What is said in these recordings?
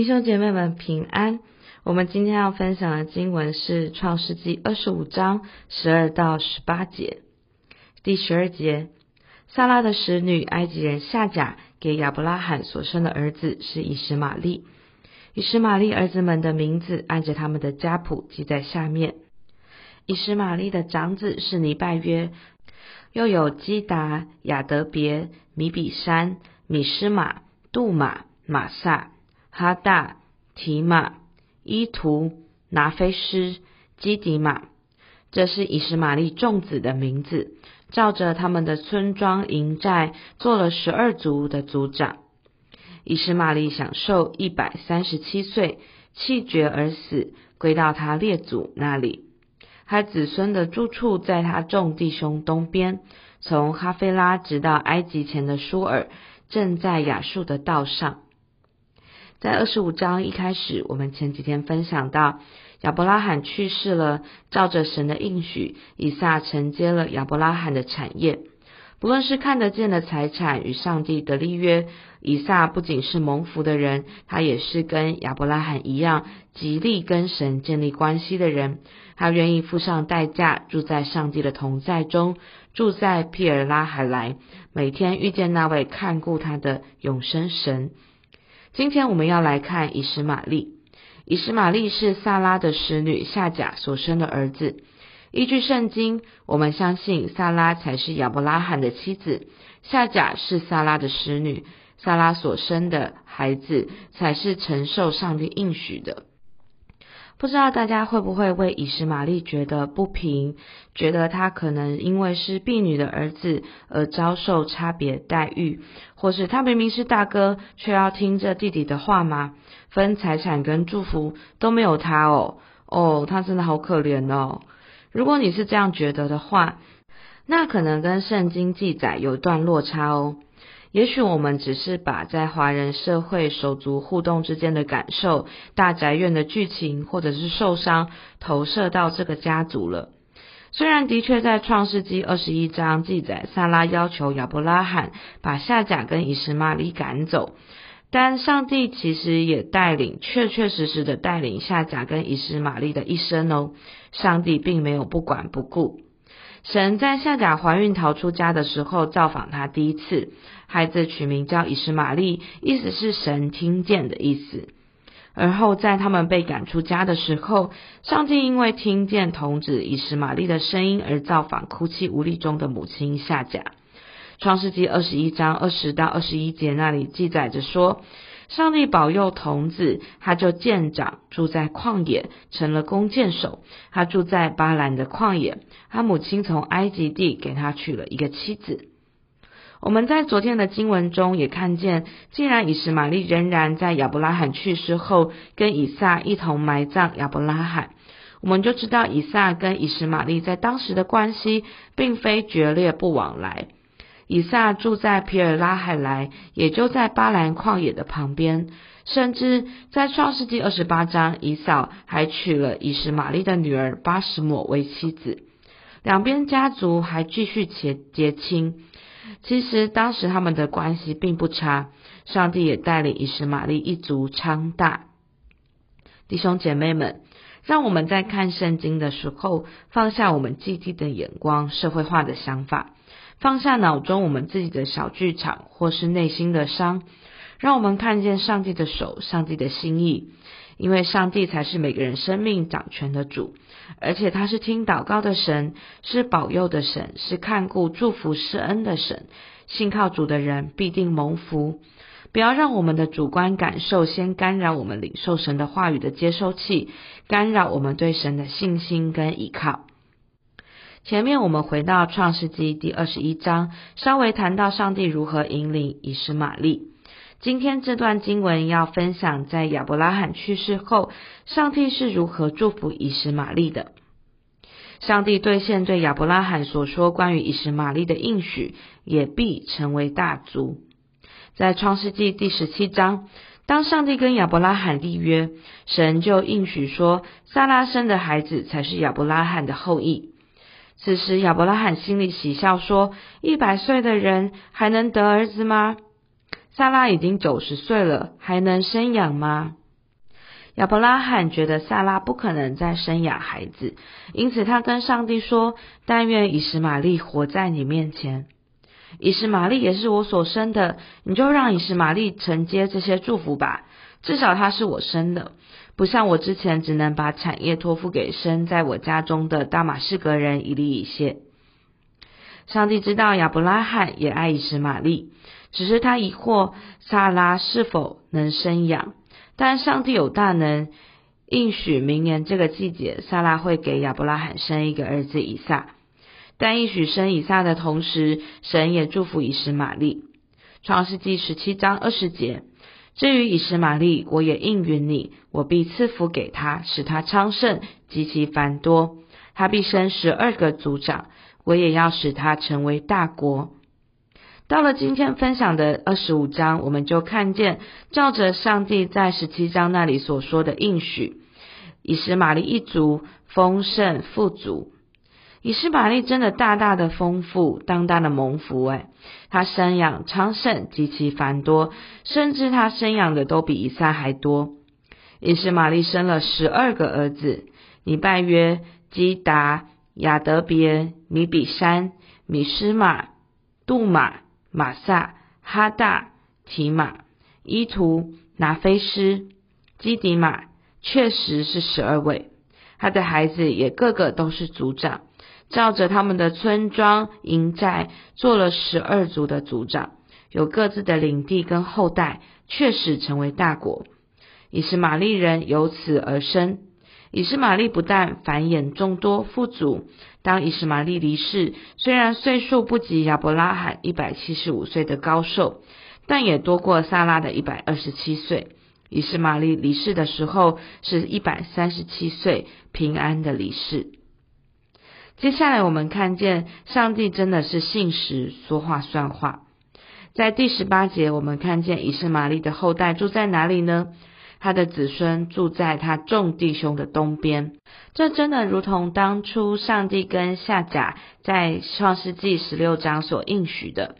弟兄姐妹们平安。我们今天要分享的经文是创世记二十五章十二到十八节。第十二节，撒拉的使女埃及人夏甲给亚伯拉罕所生的儿子是以实玛利。以实玛利儿子们的名字按着他们的家谱记在下面。以实玛利的长子是尼拜约，又有基达、亚德别、米比山、米施玛、杜玛、玛萨。哈大、提马、伊图、拿菲斯、基迪玛，这是以实玛利众子的名字，照着他们的村庄营寨，做了十二族的族长。以实玛利享寿一百三十七岁，气绝而死，归到他列祖那里。他子孙的住处在他众弟兄东边，从哈菲拉直到埃及前的舒尔，正在亚述的道上。在二十五章一开始，我们前几天分享到亚伯拉罕去世了，照着神的应许，以撒承接了亚伯拉罕的产业。不论是看得见的财产与上帝的立约，以撒不仅是蒙福的人，他也是跟亚伯拉罕一样极力跟神建立关系的人。他愿意付上代价，住在上帝的同在中，住在毗尔拉海莱，每天遇见那位看顾他的永生神。今天我们要来看以实玛利。以实玛利是萨拉的使女夏甲所生的儿子。依据圣经，我们相信萨拉才是亚伯拉罕的妻子，夏甲是萨拉的使女，萨拉所生的孩子才是承受上帝应许的。不知道大家会不会为以实玛利觉得不平，觉得他可能因为是婢女的儿子而遭受差别待遇，或是他明明是大哥，却要听着弟弟的话吗？分财产跟祝福都没有他哦，哦，他真的好可怜哦。如果你是这样觉得的话，那可能跟圣经记载有一段落差哦。也许我们只是把在华人社会手足互动之间的感受、大宅院的剧情，或者是受伤投射到这个家族了。虽然的确在创世纪二十一章记载，撒拉要求亚伯拉罕把夏甲跟以实玛利赶走，但上帝其实也带领，确确实实的带领夏甲跟以实玛利的一生哦。上帝并没有不管不顾。神在夏甲怀孕逃出家的时候造访她第一次，孩子取名叫以实玛利，意思是神听见的意思。而后在他们被赶出家的时候，上帝因为听见童子以实玛利的声音而造访哭泣无力中的母亲夏甲。创世纪二十一章二十到二十一节那里记载着说。上帝保佑童子，他就渐长，住在旷野，成了弓箭手。他住在巴兰的旷野，他母亲从埃及地给他娶了一个妻子。我们在昨天的经文中也看见，既然以实玛利仍然在亚伯拉罕去世后跟以撒一同埋葬亚伯拉罕，我们就知道以撒跟以实玛利在当时的关系并非决裂不往来。以撒住在皮尔拉海莱，也就在巴兰旷野的旁边。甚至在创世纪二十八章，以扫还娶了以实玛利的女儿巴实抹为妻子。两边家族还继续结结亲。其实当时他们的关系并不差。上帝也带领以实玛利一族昌大。弟兄姐妹们，让我们在看圣经的时候，放下我们既定的眼光、社会化的想法。放下脑中我们自己的小剧场，或是内心的伤，让我们看见上帝的手、上帝的心意。因为上帝才是每个人生命掌权的主，而且他是听祷告的神，是保佑的神，是看顾、祝福、施恩的神。信靠主的人必定蒙福。不要让我们的主观感受先干扰我们领受神的话语的接收器，干扰我们对神的信心跟依靠。前面我们回到创世纪第二十一章，稍微谈到上帝如何引领以实玛利。今天这段经文要分享，在亚伯拉罕去世后，上帝是如何祝福以实玛利的。上帝兑现对亚伯拉罕所说关于以实玛利的应许，也必成为大族。在创世纪第十七章，当上帝跟亚伯拉罕立约，神就应许说，撒拉生的孩子才是亚伯拉罕的后裔。此时，亚伯拉罕心里喜笑，说：“一百岁的人还能得儿子吗？萨拉已经九十岁了，还能生养吗？”亚伯拉罕觉得萨拉不可能再生养孩子，因此他跟上帝说：“但愿以实玛利活在你面前。以实玛利也是我所生的，你就让以实玛利承接这些祝福吧。至少他是我生的，不像我之前只能把产业托付给生在我家中的大马士革人以利以谢。”上帝知道亚伯拉罕也爱以实玛利，只是他疑惑撒拉是否能生养。但上帝有大能，应许明年这个季节，撒拉会给亚伯拉罕生一个儿子以撒。但应许生以撒的同时，神也祝福以实玛利。创世纪十七章二十节。至于以实玛利，我也应允你，我必赐福给他，使他昌盛极其繁多。他必生十二个族长，我也要使他成为大国。到了今天分享的二十五章，我们就看见，照着上帝在十七章那里所说的应许，以实玛利一族丰盛富足。以斯玛利真的大大的丰富，当大的蒙福诶，他生养昌盛极其繁多，甚至他生养的都比以撒还多。以斯玛利生了十二个儿子：尼拜约、基达、亚德别、米比山、米斯玛、杜玛。玛萨、哈大、提玛、伊图、拿菲斯、基迪玛，确实是十二位。他的孩子也个个都是族长，照着他们的村庄营寨做了十二族的族长，有各自的领地跟后代，确实成为大国。以实玛利人由此而生。以实玛利不但繁衍众多富足，当以实玛利离世，虽然岁数不及亚伯拉罕一百七十五岁的高寿，但也多过撒拉的一百二十七岁。以实玛利离世的时候是一百三十七岁，平安的离世。接下来我们看见上帝真的是信实，说话算话。在第十八节，我们看见以实玛利的后代住在哪里呢？他的子孙住在他众弟兄的东边，这真的如同当初上帝跟夏甲在创世纪十六章所应许的。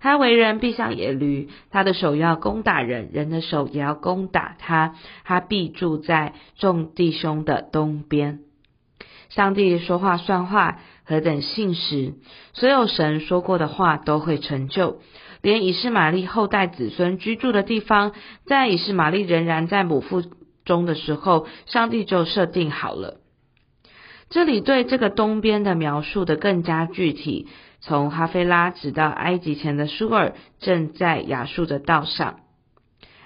他为人必像野驴，他的手要攻打人，人的手也要攻打他。他必住在众弟兄的东边。上帝说话算话，何等信实！所有神说过的话都会成就。连以示玛利后代子孙居住的地方，在以示玛利仍然在母腹中的时候，上帝就设定好了。这里对这个东边的描述的更加具体，从哈菲拉直到埃及前的舒尔，正在亚述的道上。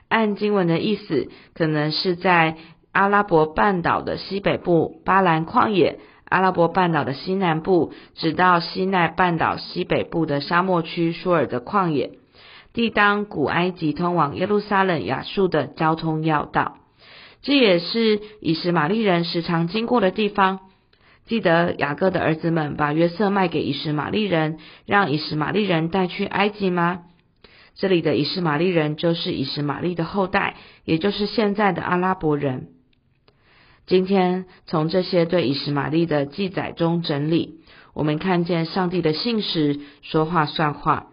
按经文的意思，可能是在阿拉伯半岛的西北部巴兰旷野。阿拉伯半岛的西南部，直到西奈半岛西北部的沙漠区舒尔的旷野，地当古埃及通往耶路撒冷亚述的交通要道。这也是以实玛利人时常经过的地方。记得雅各的儿子们把约瑟卖给以实玛利人，让以实玛利人带去埃及吗？这里的以实玛利人就是以实玛利的后代，也就是现在的阿拉伯人。今天从这些对以实玛利的记载中整理，我们看见上帝的信实，说话算话。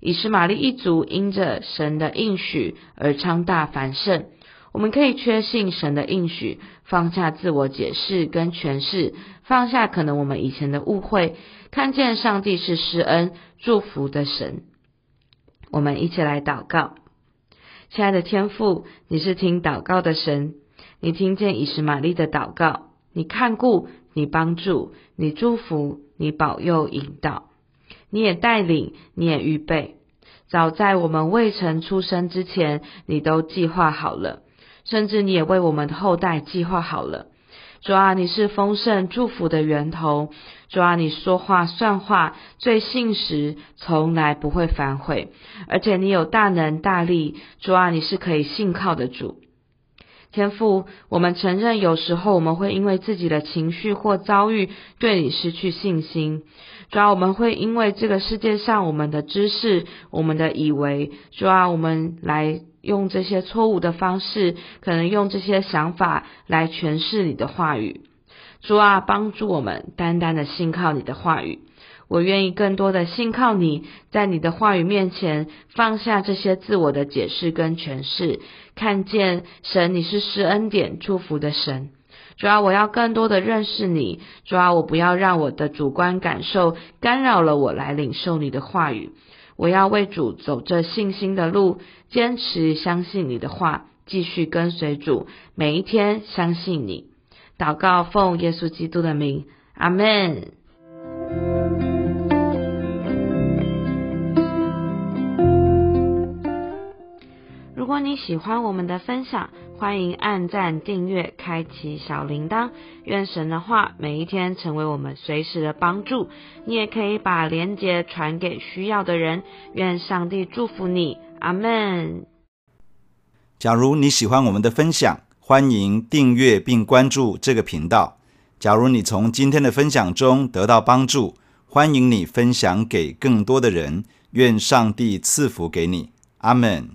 以实玛利一族因着神的应许而昌大繁盛。我们可以确信神的应许，放下自我解释跟诠释，放下可能我们以前的误会，看见上帝是施恩祝福的神。我们一起来祷告，亲爱的天父，你是听祷告的神。你听见以实玛利的祷告，你看顾，你帮助，你祝福，你保佑引导，你也带领，你也预备。早在我们未曾出生之前，你都计划好了，甚至你也为我们的后代计划好了。主啊，你是丰盛祝福的源头。主啊，你说话算话，最信实，从来不会反悔，而且你有大能大力。主啊，你是可以信靠的主。天父，我们承认有时候我们会因为自己的情绪或遭遇对你失去信心。主啊，我们会因为这个世界上我们的知识、我们的以为，主啊，我们来用这些错误的方式，可能用这些想法来诠释你的话语。主啊，帮助我们单单的信靠你的话语。我愿意更多的信靠你，在你的话语面前放下这些自我的解释跟诠释，看见神你是施恩典祝福的神。主啊，我要更多的认识你。主啊，我不要让我的主观感受干扰了我来领受你的话语。我要为主走这信心的路，坚持相信你的话，继续跟随主，每一天相信你。祷告奉耶稣基督的名，阿门。如果你喜欢我们的分享，欢迎按赞、订阅、开启小铃铛。愿神的话每一天成为我们随时的帮助。你也可以把连结传给需要的人。愿上帝祝福你，阿门。假如你喜欢我们的分享，欢迎订阅并关注这个频道。假如你从今天的分享中得到帮助，欢迎你分享给更多的人。愿上帝赐福给你，阿门。